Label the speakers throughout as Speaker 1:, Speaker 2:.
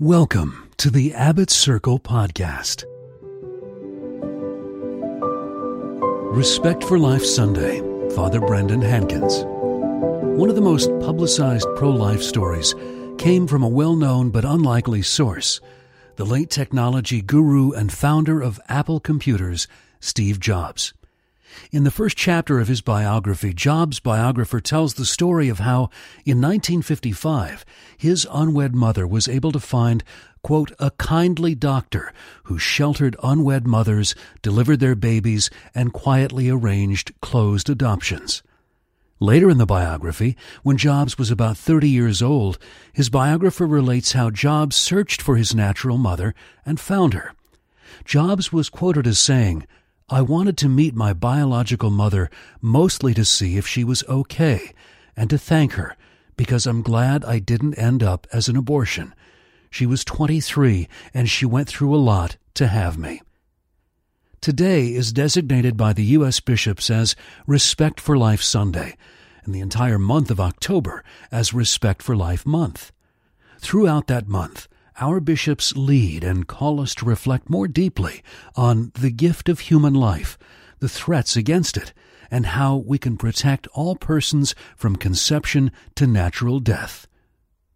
Speaker 1: Welcome to the Abbot Circle podcast. Respect for Life Sunday, Father Brendan Hankins. One of the most publicized pro life stories came from a well known but unlikely source the late technology guru and founder of Apple Computers, Steve Jobs. In the first chapter of his biography, Jobs' biographer tells the story of how, in 1955, his unwed mother was able to find, quote, a kindly doctor who sheltered unwed mothers, delivered their babies, and quietly arranged closed adoptions. Later in the biography, when Jobs was about 30 years old, his biographer relates how Jobs searched for his natural mother and found her. Jobs was quoted as saying, I wanted to meet my biological mother mostly to see if she was okay and to thank her because I'm glad I didn't end up as an abortion. She was 23 and she went through a lot to have me. Today is designated by the U.S. bishops as Respect for Life Sunday and the entire month of October as Respect for Life Month. Throughout that month, our bishops lead and call us to reflect more deeply on the gift of human life, the threats against it, and how we can protect all persons from conception to natural death.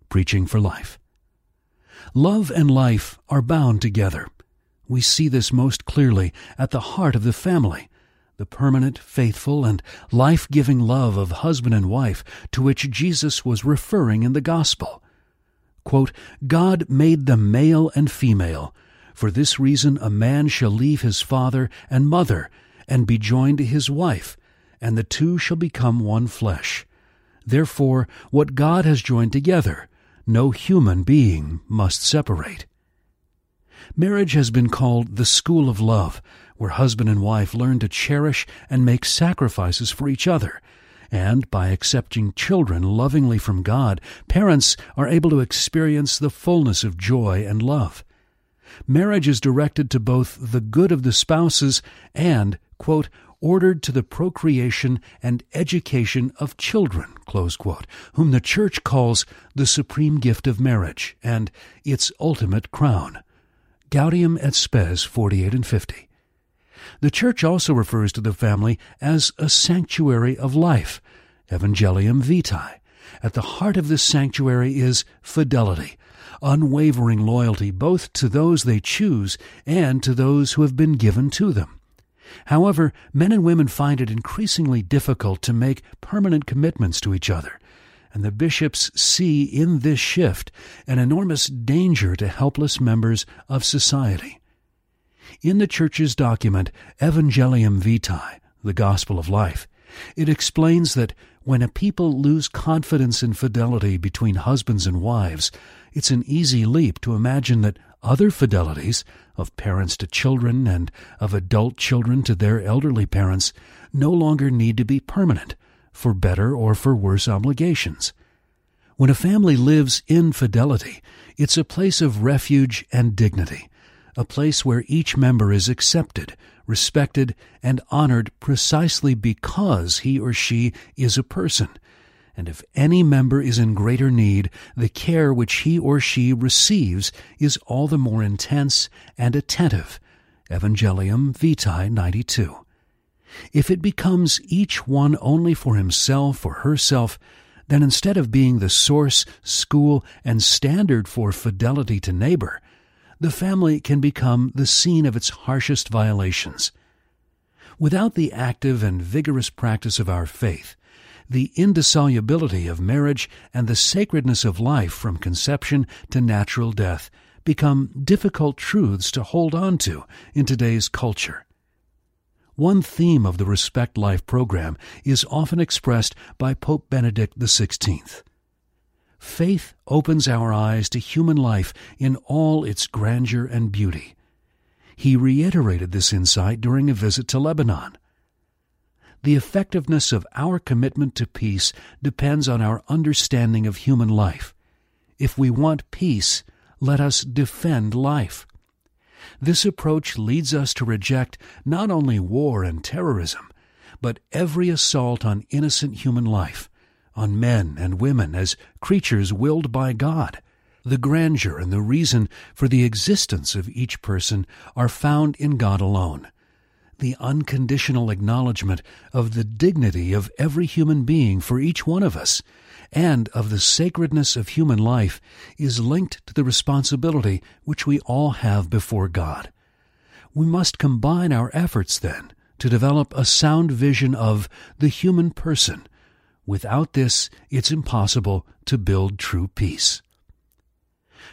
Speaker 1: Preaching for Life. Love and life are bound together. We see this most clearly at the heart of the family, the permanent, faithful, and life giving love of husband and wife to which Jesus was referring in the Gospel. Quote, God made them male and female. For this reason a man shall leave his father and mother, and be joined to his wife, and the two shall become one flesh. Therefore, what God has joined together, no human being must separate. Marriage has been called the school of love, where husband and wife learn to cherish and make sacrifices for each other and by accepting children lovingly from God, parents are able to experience the fullness of joy and love. Marriage is directed to both the good of the spouses and, quote, ordered to the procreation and education of children, quote, whom the Church calls the supreme gift of marriage and its ultimate crown. Gaudium et Spes 48 and 50. The Church also refers to the family as a sanctuary of life, Evangelium Vitae. At the heart of this sanctuary is fidelity, unwavering loyalty both to those they choose and to those who have been given to them. However, men and women find it increasingly difficult to make permanent commitments to each other, and the bishops see in this shift an enormous danger to helpless members of society. In the Church's document, Evangelium Vitae, the Gospel of Life, it explains that when a people lose confidence in fidelity between husbands and wives, it's an easy leap to imagine that other fidelities, of parents to children and of adult children to their elderly parents, no longer need to be permanent, for better or for worse obligations. When a family lives in fidelity, it's a place of refuge and dignity, a place where each member is accepted, respected, and honored precisely because he or she is a person. And if any member is in greater need, the care which he or she receives is all the more intense and attentive. Evangelium Vitae 92. If it becomes each one only for himself or herself, then instead of being the source, school, and standard for fidelity to neighbor, the family can become the scene of its harshest violations. Without the active and vigorous practice of our faith, the indissolubility of marriage and the sacredness of life from conception to natural death become difficult truths to hold on to in today's culture. One theme of the Respect Life program is often expressed by Pope Benedict XVI. Faith opens our eyes to human life in all its grandeur and beauty. He reiterated this insight during a visit to Lebanon. The effectiveness of our commitment to peace depends on our understanding of human life. If we want peace, let us defend life. This approach leads us to reject not only war and terrorism, but every assault on innocent human life on men and women as creatures willed by God. The grandeur and the reason for the existence of each person are found in God alone. The unconditional acknowledgement of the dignity of every human being for each one of us and of the sacredness of human life is linked to the responsibility which we all have before God. We must combine our efforts, then, to develop a sound vision of the human person. Without this, it's impossible to build true peace.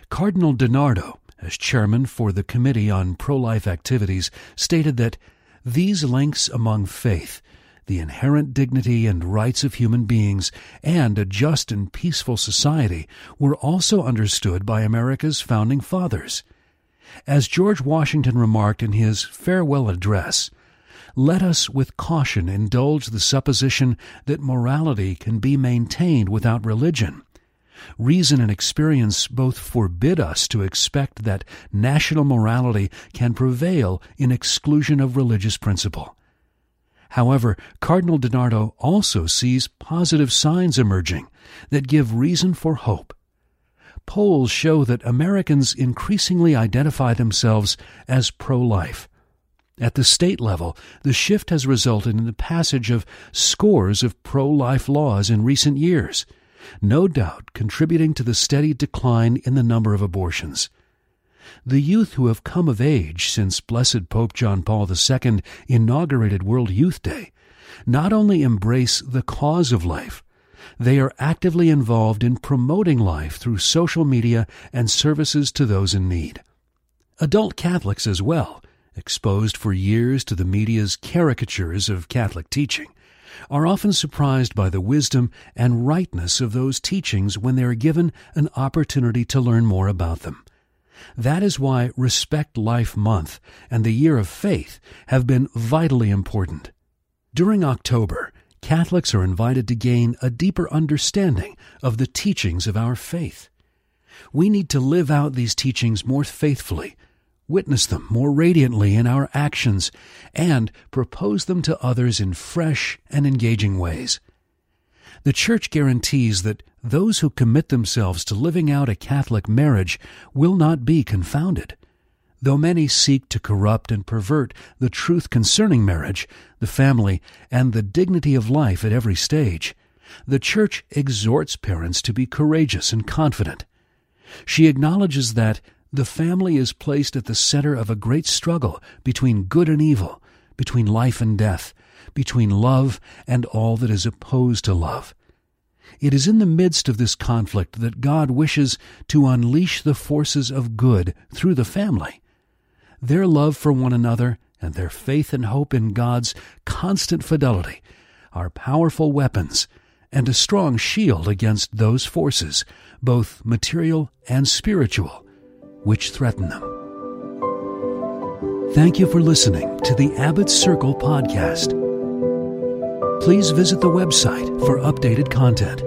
Speaker 1: Cardinal DiNardo, as chairman for the Committee on Pro-Life Activities, stated that these links among faith, the inherent dignity and rights of human beings, and a just and peaceful society were also understood by America's founding fathers. As George Washington remarked in his farewell address, let us with caution indulge the supposition that morality can be maintained without religion Reason and experience both forbid us to expect that national morality can prevail in exclusion of religious principle. However, Cardinal DiNardo also sees positive signs emerging that give reason for hope. Polls show that Americans increasingly identify themselves as pro-life. At the state level, the shift has resulted in the passage of scores of pro-life laws in recent years – no doubt contributing to the steady decline in the number of abortions. The youth who have come of age since Blessed Pope John Paul II inaugurated World Youth Day not only embrace the cause of life, they are actively involved in promoting life through social media and services to those in need. Adult Catholics as well, exposed for years to the media's caricatures of Catholic teaching, are often surprised by the wisdom and rightness of those teachings when they are given an opportunity to learn more about them. That is why Respect Life Month and the Year of Faith have been vitally important. During October, Catholics are invited to gain a deeper understanding of the teachings of our faith. We need to live out these teachings more faithfully witness them more radiantly in our actions, and propose them to others in fresh and engaging ways. The Church guarantees that those who commit themselves to living out a Catholic marriage will not be confounded. Though many seek to corrupt and pervert the truth concerning marriage, the family, and the dignity of life at every stage, the Church exhorts parents to be courageous and confident. She acknowledges that the family is placed at the center of a great struggle between good and evil, between life and death, between love and all that is opposed to love. It is in the midst of this conflict that God wishes to unleash the forces of good through the family. Their love for one another and their faith and hope in God's constant fidelity are powerful weapons and a strong shield against those forces, both material and spiritual, which threaten them. Thank you for listening to the Abbot's Circle podcast. Please visit the website for updated content.